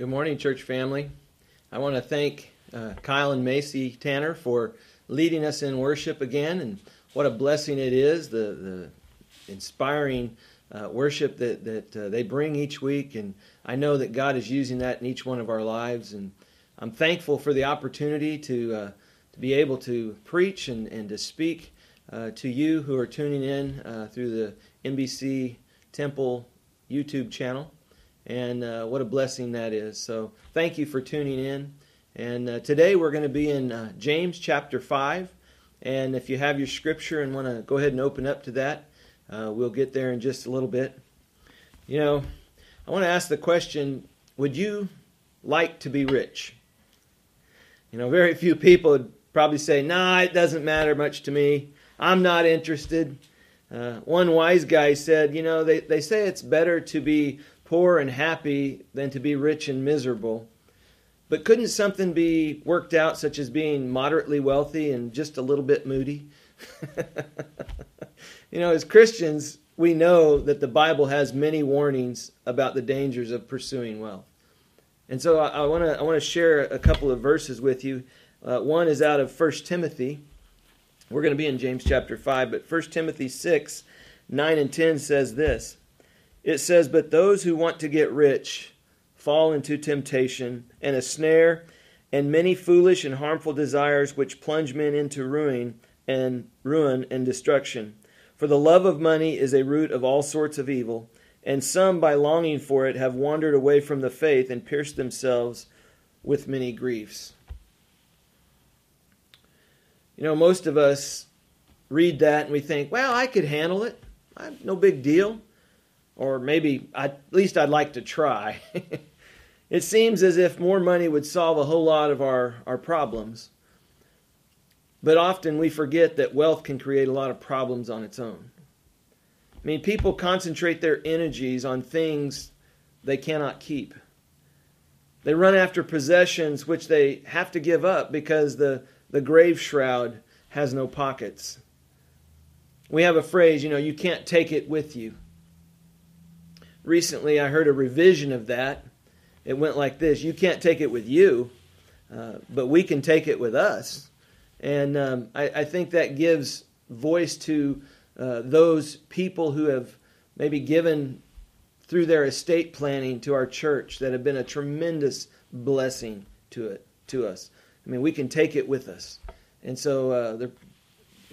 Good morning, church family. I want to thank uh, Kyle and Macy Tanner for leading us in worship again, and what a blessing it is the the inspiring uh, worship that that uh, they bring each week, and I know that God is using that in each one of our lives, and I'm thankful for the opportunity to uh, to be able to preach and and to speak uh, to you who are tuning in uh, through the NBC Temple YouTube channel and uh, what a blessing that is. So thank you for tuning in. And uh, today we're going to be in uh, James chapter 5. And if you have your scripture and want to go ahead and open up to that, uh, we'll get there in just a little bit. You know, I want to ask the question Would you like to be rich? You know, very few people would probably say, Nah, it doesn't matter much to me. I'm not interested. Uh, one wise guy said, You know, they, they say it's better to be poor and happy than to be rich and miserable. But couldn't something be worked out, such as being moderately wealthy and just a little bit moody? you know, as Christians, we know that the Bible has many warnings about the dangers of pursuing wealth. And so I, want to I want to share a couple of verses with you. Uh, one is out of 1 Timothy. We're going to be in James chapter 5, but 1 Timothy 6, 9 and 10 says this it says, But those who want to get rich fall into temptation and a snare and many foolish and harmful desires which plunge men into ruin and ruin and destruction. For the love of money is a root of all sorts of evil, and some by longing for it have wandered away from the faith and pierced themselves with many griefs. You know, most of us read that and we think, well, I could handle it. I'm no big deal or maybe at least I'd like to try. it seems as if more money would solve a whole lot of our, our problems. But often we forget that wealth can create a lot of problems on its own. I mean, people concentrate their energies on things they cannot keep. They run after possessions which they have to give up because the, the grave shroud has no pockets. We have a phrase, you know, you can't take it with you recently I heard a revision of that. It went like this You can't take it with you, uh, but we can take it with us. And um, I, I, think that gives voice to uh, those people who have maybe given through their estate planning to our church that have been a tremendous blessing to it to us. I mean, we can take it with us. And so uh, they're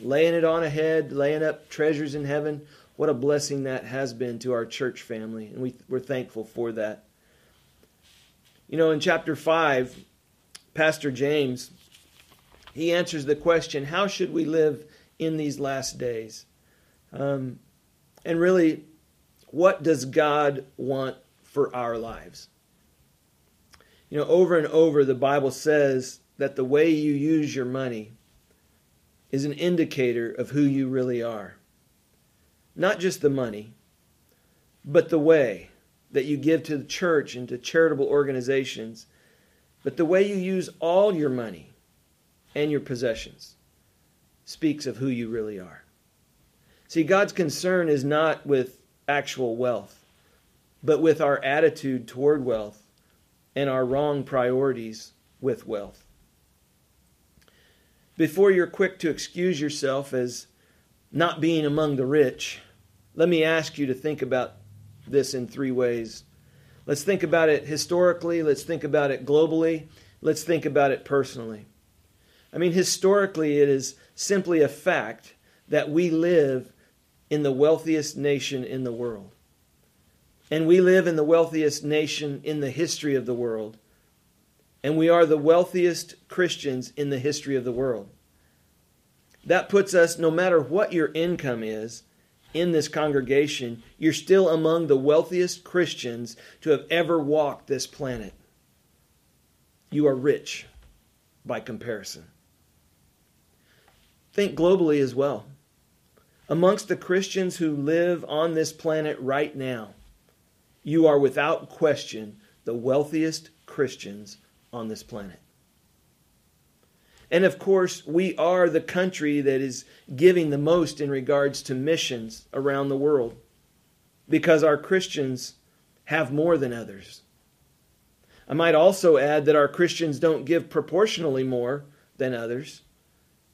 laying it on ahead, laying up treasures in heaven what a blessing that has been to our church family, and we, we're thankful for that. You know, in chapter 5, Pastor James, he answers the question how should we live in these last days? Um, and really, what does God want for our lives? You know, over and over, the Bible says that the way you use your money is an indicator of who you really are. Not just the money, but the way that you give to the church and to charitable organizations, but the way you use all your money and your possessions speaks of who you really are. See, God's concern is not with actual wealth, but with our attitude toward wealth and our wrong priorities with wealth. Before you're quick to excuse yourself as not being among the rich, let me ask you to think about this in three ways. Let's think about it historically, let's think about it globally, let's think about it personally. I mean, historically, it is simply a fact that we live in the wealthiest nation in the world. And we live in the wealthiest nation in the history of the world. And we are the wealthiest Christians in the history of the world. That puts us, no matter what your income is, in this congregation, you're still among the wealthiest Christians to have ever walked this planet. You are rich by comparison. Think globally as well. Amongst the Christians who live on this planet right now, you are without question the wealthiest Christians on this planet. And of course, we are the country that is giving the most in regards to missions around the world because our Christians have more than others. I might also add that our Christians don't give proportionally more than others.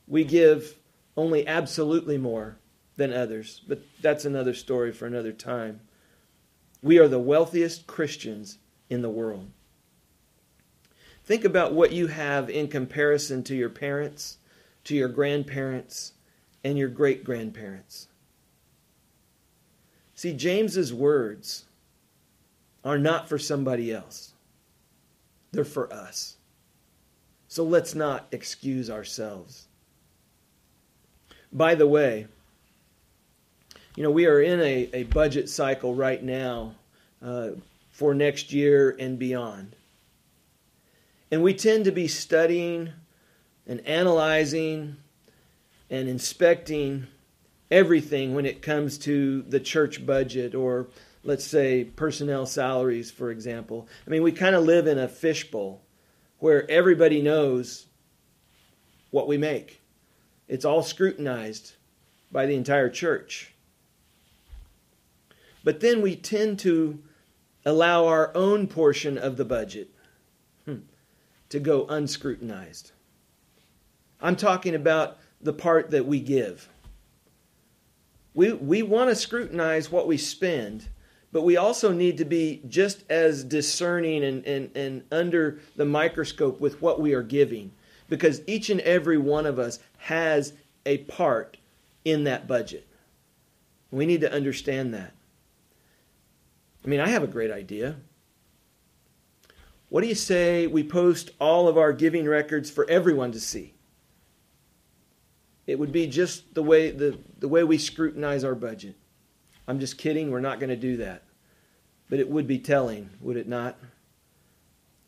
We give only absolutely more than others, but that's another story for another time. We are the wealthiest Christians in the world. Think about what you have in comparison to your parents, to your grandparents, and your great grandparents. See, James's words are not for somebody else. They're for us. So let's not excuse ourselves. By the way, you know, we are in a, a budget cycle right now uh, for next year and beyond. And we tend to be studying and analyzing and inspecting everything when it comes to the church budget or, let's say, personnel salaries, for example. I mean, we kind of live in a fishbowl where everybody knows what we make, it's all scrutinized by the entire church. But then we tend to allow our own portion of the budget to go unscrutinized. I'm talking about the part that we give. We, we want to scrutinize what we spend, but we also need to be just as discerning and, and, and under the microscope with what we are giving because each and every one of us has a part in that budget. We need to understand that. I mean, I have a great idea. What do you say we post all of our giving records for everyone to see? It would be just the way the, the way we scrutinize our budget. I'm just kidding, we're not going to do that. But it would be telling, would it not?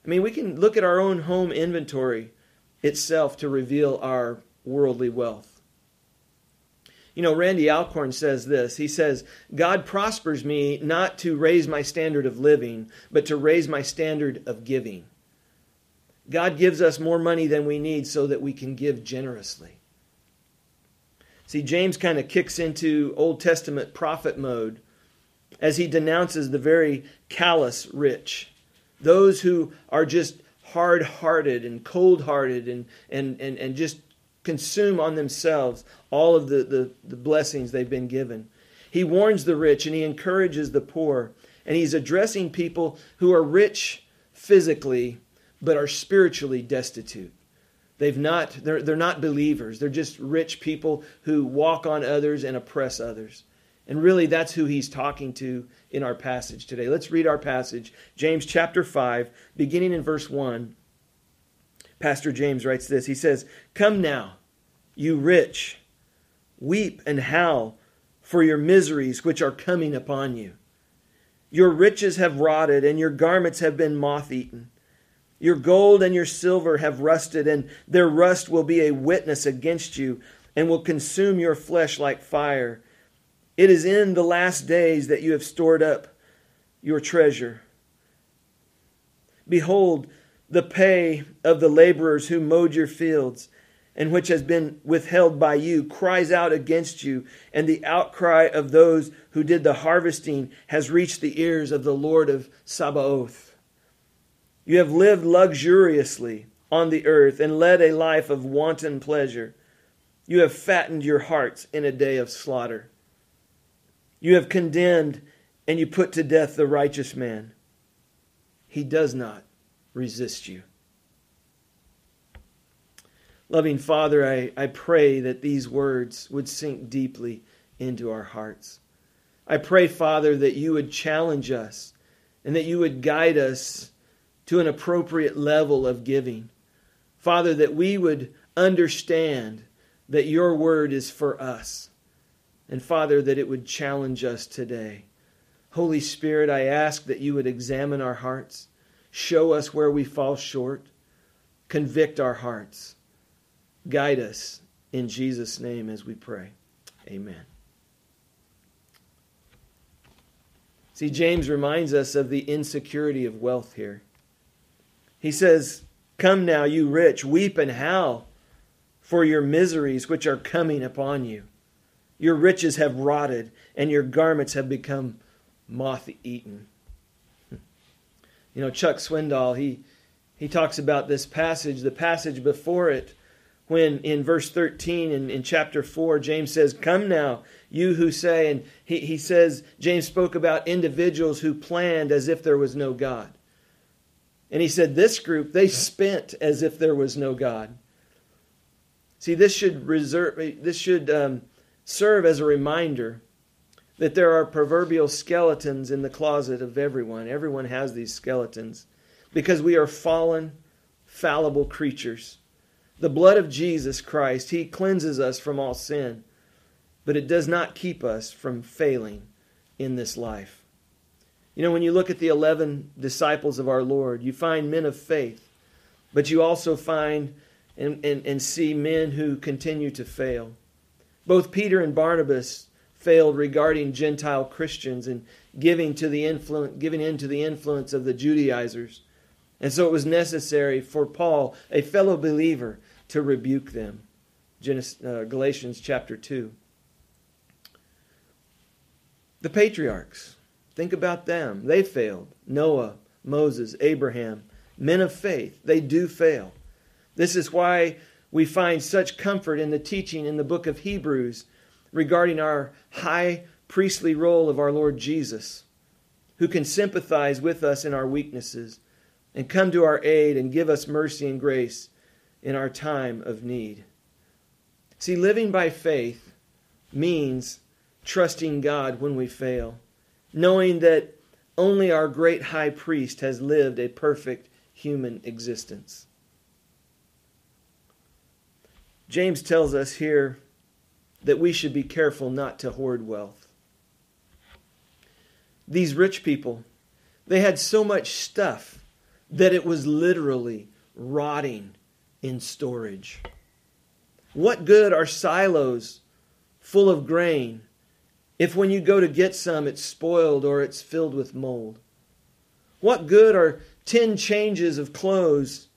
I mean, we can look at our own home inventory itself to reveal our worldly wealth. You know, Randy Alcorn says this. He says, God prospers me not to raise my standard of living, but to raise my standard of giving. God gives us more money than we need so that we can give generously. See, James kind of kicks into Old Testament prophet mode as he denounces the very callous rich, those who are just hard hearted and cold hearted and, and, and, and just consume on themselves all of the, the, the blessings they've been given. He warns the rich and he encourages the poor. And he's addressing people who are rich physically but are spiritually destitute. They've not, they're, they're not believers. They're just rich people who walk on others and oppress others. And really, that's who he's talking to in our passage today. Let's read our passage, James chapter 5, beginning in verse 1 Pastor James writes this He says, Come now, you rich, weep and howl for your miseries which are coming upon you. Your riches have rotted, and your garments have been moth eaten. Your gold and your silver have rusted, and their rust will be a witness against you, and will consume your flesh like fire. It is in the last days that you have stored up your treasure. Behold, the pay of the laborers who mowed your fields and which has been withheld by you cries out against you, and the outcry of those who did the harvesting has reached the ears of the Lord of Sabaoth. You have lived luxuriously on the earth and led a life of wanton pleasure. You have fattened your hearts in a day of slaughter. You have condemned and you put to death the righteous man. He does not resist you. Loving Father, I, I pray that these words would sink deeply into our hearts. I pray, Father, that you would challenge us and that you would guide us to an appropriate level of giving. Father, that we would understand that your word is for us. And Father, that it would challenge us today. Holy Spirit, I ask that you would examine our hearts. Show us where we fall short. Convict our hearts. Guide us in Jesus' name as we pray. Amen. See, James reminds us of the insecurity of wealth here. He says, Come now, you rich, weep and howl for your miseries which are coming upon you. Your riches have rotted, and your garments have become moth eaten. You know, Chuck Swindoll, he, he talks about this passage, the passage before it, when in verse 13 in, in chapter 4, James says, Come now, you who say, and he, he says, James spoke about individuals who planned as if there was no God. And he said, This group, they spent as if there was no God. See, this should, reserve, this should um, serve as a reminder that there are proverbial skeletons in the closet of everyone. Everyone has these skeletons because we are fallen, fallible creatures. The blood of Jesus Christ, He cleanses us from all sin, but it does not keep us from failing in this life. You know, when you look at the 11 disciples of our Lord, you find men of faith, but you also find and, and, and see men who continue to fail. Both Peter and Barnabas failed regarding Gentile Christians and giving to the influence, giving into the influence of the Judaizers. And so it was necessary for Paul, a fellow believer, to rebuke them. Genesis, uh, Galatians chapter 2. The patriarchs, think about them. They failed. Noah, Moses, Abraham, men of faith, they do fail. This is why we find such comfort in the teaching in the book of Hebrews regarding our high priestly role of our Lord Jesus, who can sympathize with us in our weaknesses and come to our aid and give us mercy and grace in our time of need. See, living by faith means trusting God when we fail, knowing that only our great high priest has lived a perfect human existence. James tells us here that we should be careful not to hoard wealth. These rich people, they had so much stuff that it was literally rotting in storage. What good are silos full of grain if when you go to get some it's spoiled or it's filled with mold? What good are 10 changes of clothes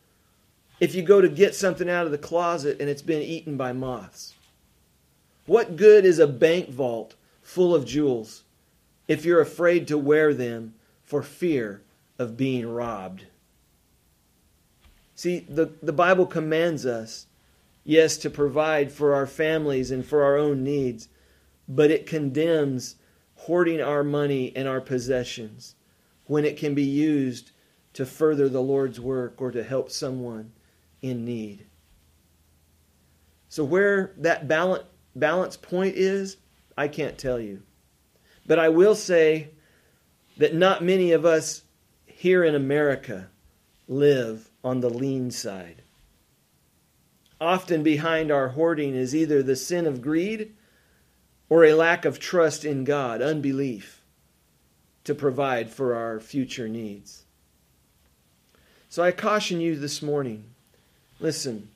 if you go to get something out of the closet and it's been eaten by moths? What good is a bank vault full of jewels if you're afraid to wear them for fear of being robbed? See, the, the Bible commands us, yes, to provide for our families and for our own needs, but it condemns hoarding our money and our possessions when it can be used to further the Lord's work or to help someone in need. So, where that balance balance point is, I can't tell you. But I will say that not many of us here in America live on the lean side. Often behind our hoarding is either the sin of greed or a lack of trust in God, unbelief, to provide for our future needs. So I caution you this morning listen,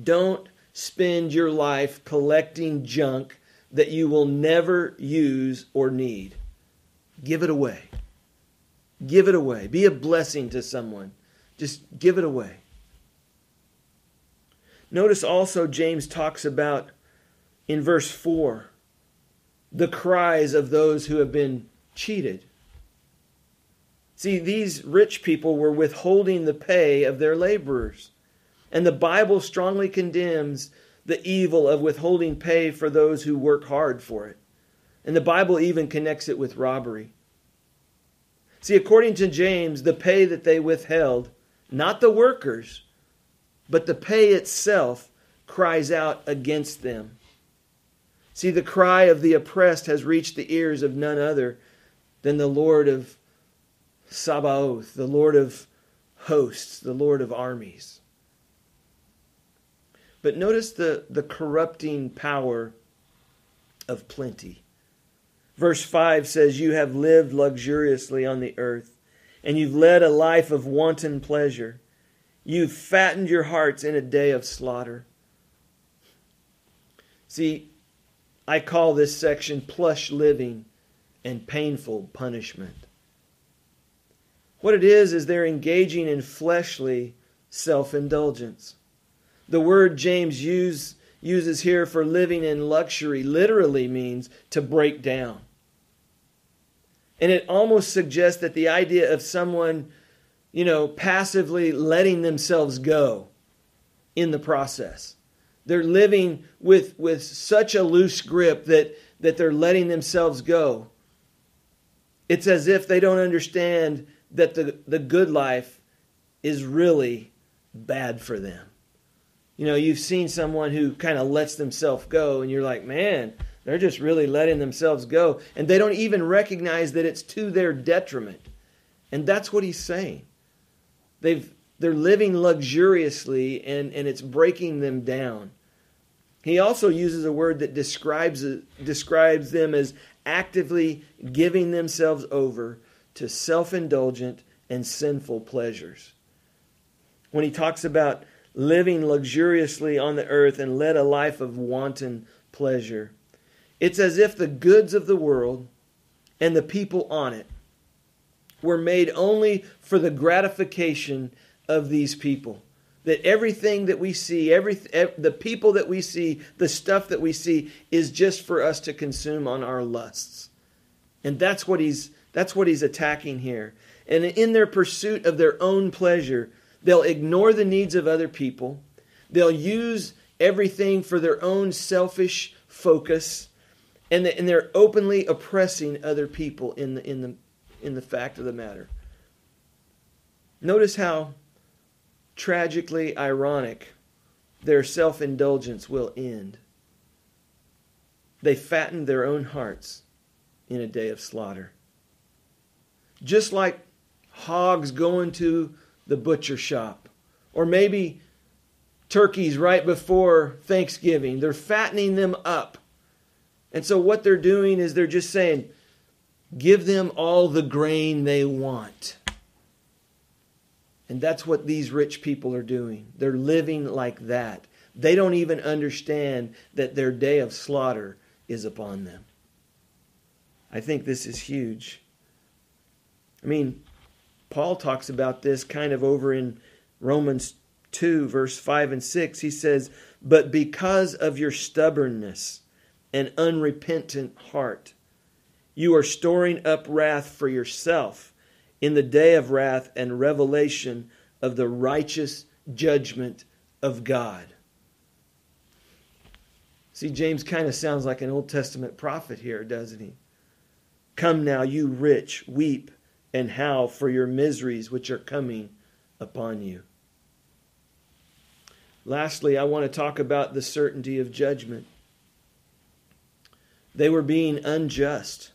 don't spend your life collecting junk that you will never use or need. Give it away. Give it away. Be a blessing to someone. Just give it away. Notice also James talks about in verse 4 the cries of those who have been cheated. See, these rich people were withholding the pay of their laborers. And the Bible strongly condemns the evil of withholding pay for those who work hard for it. And the Bible even connects it with robbery. See, according to James, the pay that they withheld, not the workers, but the pay itself, cries out against them. See, the cry of the oppressed has reached the ears of none other than the Lord of Sabaoth, the Lord of hosts, the Lord of armies. But notice the, the corrupting power of plenty. Verse 5 says, You have lived luxuriously on the earth, and you've led a life of wanton pleasure. You've fattened your hearts in a day of slaughter. See, I call this section plush living and painful punishment. What it is, is they're engaging in fleshly self indulgence. The word James use, uses here for living in luxury literally means to break down. And it almost suggests that the idea of someone you know, passively letting themselves go in the process. They're living with, with such a loose grip that, that they're letting themselves go. It's as if they don't understand that the, the good life is really bad for them. You know, you've seen someone who kind of lets themselves go, and you're like, man, they're just really letting themselves go. And they don't even recognize that it's to their detriment. And that's what he's saying. They've, they're living luxuriously, and, and it's breaking them down. He also uses a word that describes, describes them as actively giving themselves over to self indulgent and sinful pleasures. When he talks about living luxuriously on the earth and led a life of wanton pleasure, it's as if the goods of the world and the people on it were made only for the gratification of these people. That everything that we see, every the people that we see, the stuff that we see is just for us to consume on our lusts. And that's what he's that's what he's attacking here. And in their pursuit of their own pleasure, they'll ignore the needs of other people. They'll use everything for their own selfish focus and, they're openly oppressing other people in the, in, the, in the fact of the matter. Notice how tragically ironic their self indulgence will end. They fatten their own hearts in a day of slaughter. Just like hogs going to the butcher shop, or maybe turkeys right before Thanksgiving, they're fattening them up and so what they're doing is they're just saying, give them all the grain they want. And that's what these rich people are doing. They're living like that. They don't even understand that their day of slaughter is upon them. I think this is huge. I mean, Paul talks about this kind of over in Romans 2, verse 5 and 6. He says, But because of your stubbornness, and unrepentant heart. You are storing up wrath for yourself in the day of wrath and revelation of the righteous judgment of God. See, James kind of sounds like an Old Testament prophet here, doesn't he? Come now, you rich, weep and how for your miseries which are coming upon you. Lastly, I want to talk about the certainty of judgment. They were being unjust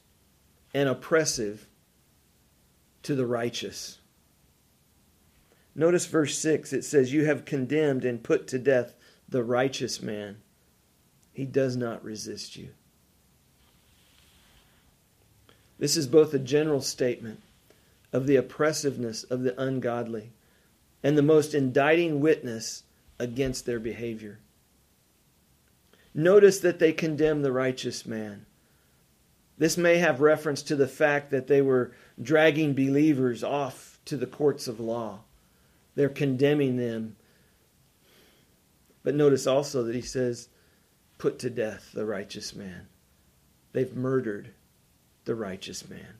and oppressive to the righteous. Notice verse 6 it says, You have condemned and put to death the righteous man. He does not resist you. This is both a general statement of the oppressiveness of the ungodly and the most indicting witness against their behavior. Notice that they condemn the righteous man. This may have reference to the fact that they were dragging believers off to the courts of law. They're condemning them. But notice also that he says, put to death the righteous man. They've murdered the righteous man.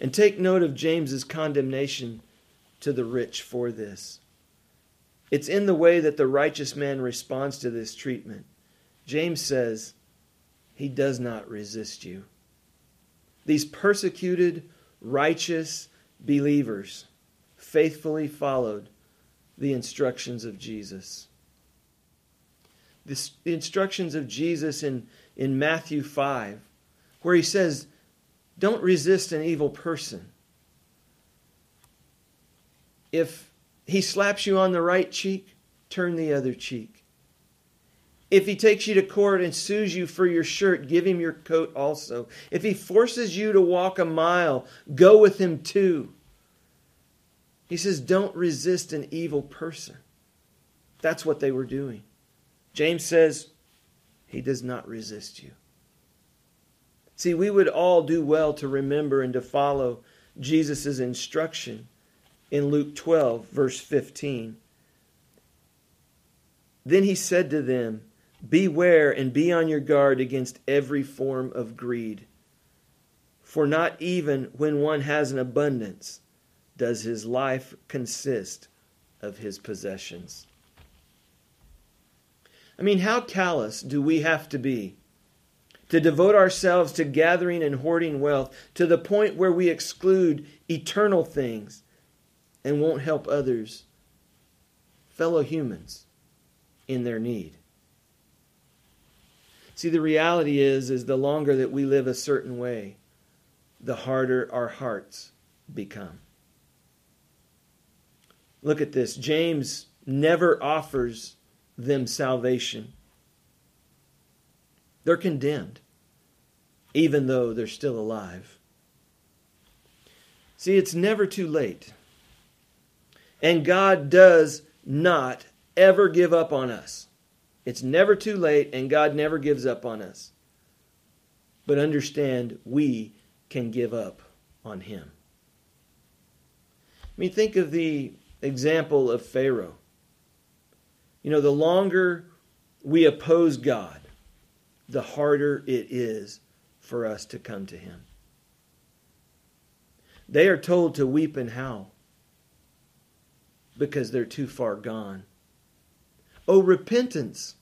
And take note of James's condemnation to the rich for this. It's in the way that the righteous man responds to this treatment. James says, He does not resist you. These persecuted, righteous believers faithfully followed the instructions of Jesus. This, the instructions of Jesus in, in Matthew 5, where he says, Don't resist an evil person. If he slaps you on the right cheek, turn the other cheek. If he takes you to court and sues you for your shirt, give him your coat also. If he forces you to walk a mile, go with him too. He says, don't resist an evil person. That's what they were doing. James says, he does not resist you. See, we would all do well to remember and to follow Jesus' instruction in Luke 12, verse 15. Then he said to them, Beware and be on your guard against every form of greed. For not even when one has an abundance does his life consist of his possessions? I mean, how callous do we have to be to devote ourselves to gathering and hoarding wealth to the point where we exclude eternal things and won't help others, fellow humans, in their need? See, the reality is, is the longer that we live a certain way, the harder our hearts become. Look at this. James never offers them salvation. They're condemned, even though they're still alive. See, it's never too late. And God does not ever give up on us. It's never too late, and God never gives up on us. But understand, we can give up on Him. I mean, think of the example of Pharaoh. You know, the longer we oppose God, the harder it is for us to come to Him. They are told to weep and howl because they're too far gone. Oh, repentance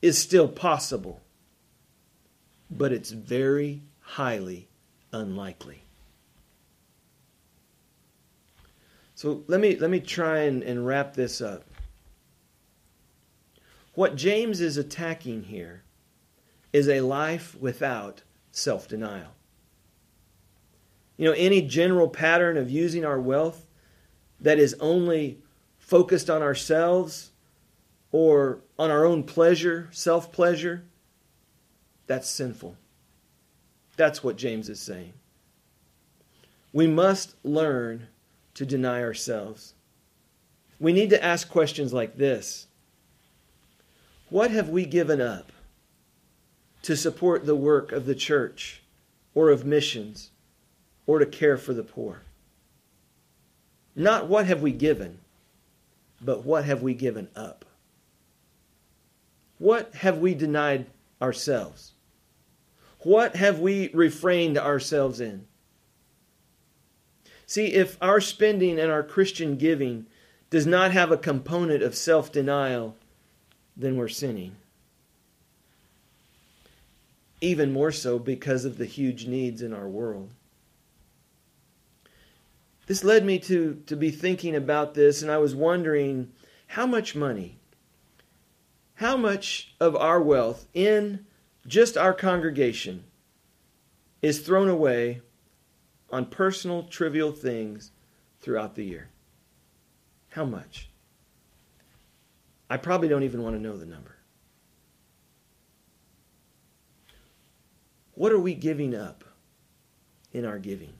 is still possible, but it's very highly unlikely. So let me let me try and, and wrap this up. What James is attacking here is a life without self denial. You know, any general pattern of using our wealth that is only focused on ourselves or on our own pleasure, self pleasure, that's sinful. That's what James is saying. We must learn to deny ourselves. We need to ask questions like this What have we given up to support the work of the church or of missions or to care for the poor? Not what have we given, but what have we given up? What have we denied ourselves? What have we refrained ourselves in? See, if our spending and our Christian giving does not have a component of self denial, then we're sinning. Even more so because of the huge needs in our world. This led me to, to be thinking about this, and I was wondering how much money how much of our wealth in just our congregation is thrown away on personal, trivial things throughout the year? How much? I probably don't even want to know the number. What are we giving up in our giving?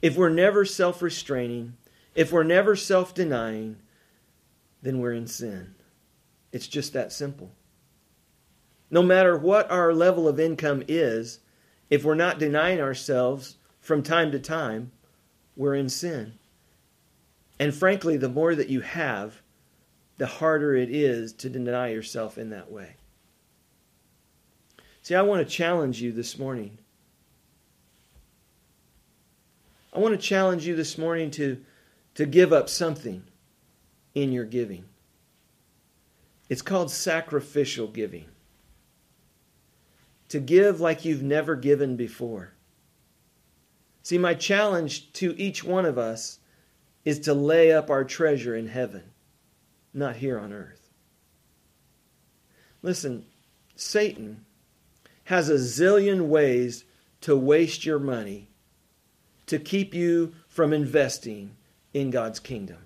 If we're never self restraining, if we're never self denying, then we're in sin. It's just that simple. No matter what our level of income is, if we're not denying ourselves from time to time, we're in sin. And frankly, the more that you have, the harder it is to deny yourself in that way. See, I want to challenge you this morning. I want to challenge you this morning to, to give up something in your giving. It's called sacrificial giving. To give like you've never given before. See, my challenge to each one of us is to lay up our treasure in heaven, not here on earth. Listen, Satan has a zillion ways to waste your money to keep you from investing in God's kingdom.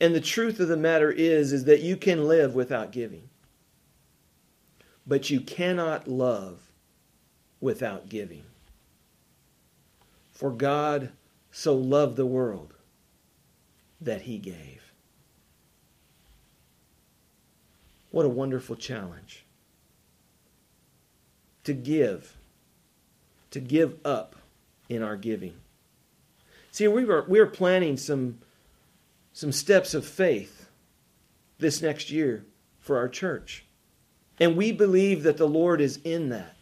And the truth of the matter is is that you can live without giving. But you cannot love without giving. For God so loved the world that he gave. What a wonderful challenge. To give, to give up in our giving. See, we were, we were planning some some steps of faith this next year for our church. And we believe that the Lord is in that.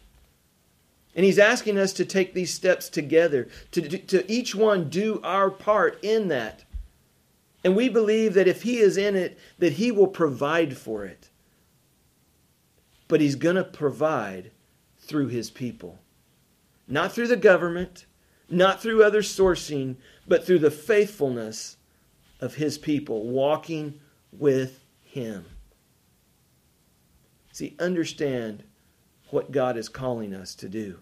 And He's asking us to take these steps together, to, to each one do our part in that. And we believe that if He is in it, that He will provide for it. But He's going to provide through His people. Not through the government, not through other sourcing, but through the faithfulness of His people walking with Him. See, understand what God is calling us to do.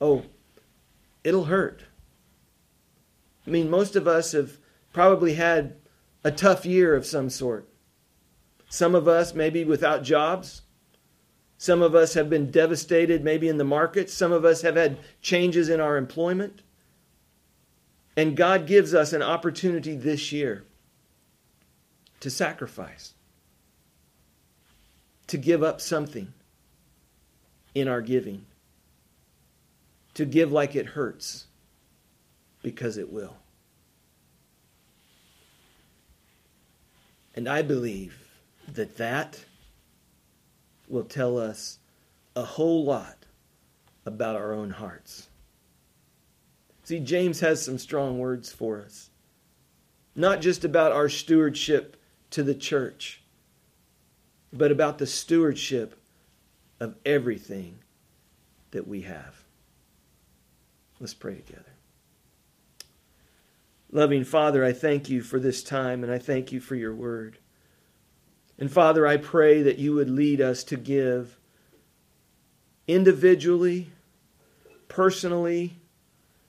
Oh, it'll hurt. I mean, most of us have probably had a tough year of some sort. Some of us maybe without jobs. Some of us have been devastated maybe in the market. Some of us have had changes in our employment. And God gives us an opportunity this year to sacrifice, to give up something in our giving, to give like it hurts, because it will. And I believe that that will tell us a whole lot about our own hearts. See, James has some strong words for us. Not just about our stewardship to the church, but about the stewardship of everything that we have. Let's pray together. Loving Father, I thank you for this time and I thank you for your word. And Father, I pray that you would lead us to give individually, personally,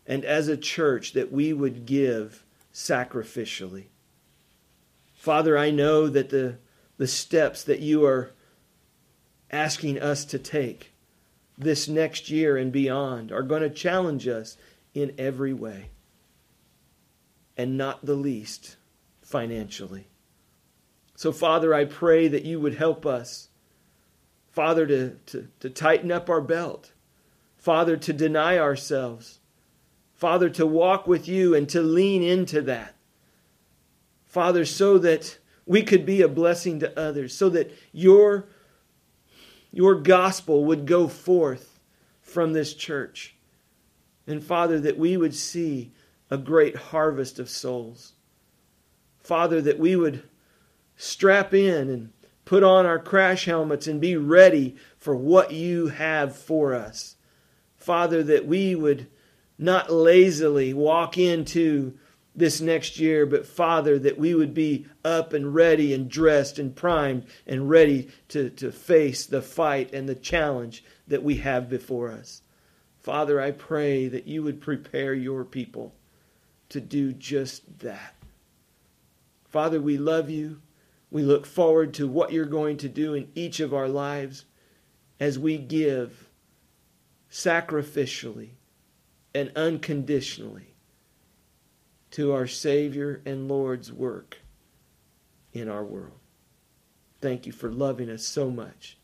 and as a church, that we would give sacrificially. Father, I know that the, the steps that you are asking us to take this next year and beyond are going to challenge us in every way, and not the least financially. So, Father, I pray that you would help us, Father, to, to, to tighten up our belt, Father, to deny ourselves, Father, to walk with you and to lean into that. Father, so that we could be a blessing to others, so that your, your gospel would go forth from this church. And Father, that we would see a great harvest of souls. Father, that we would strap in and put on our crash helmets and be ready for what you have for us. Father, that we would not lazily walk into this next year, but Father, that we would be up and ready and dressed and primed and ready to, to face the fight and the challenge that we have before us. Father, I pray that you would prepare your people to do just that. Father, we love you. We look forward to what you're going to do in each of our lives as we give sacrificially and unconditionally to our Savior and Lord's work in our world. Thank you for loving us so much.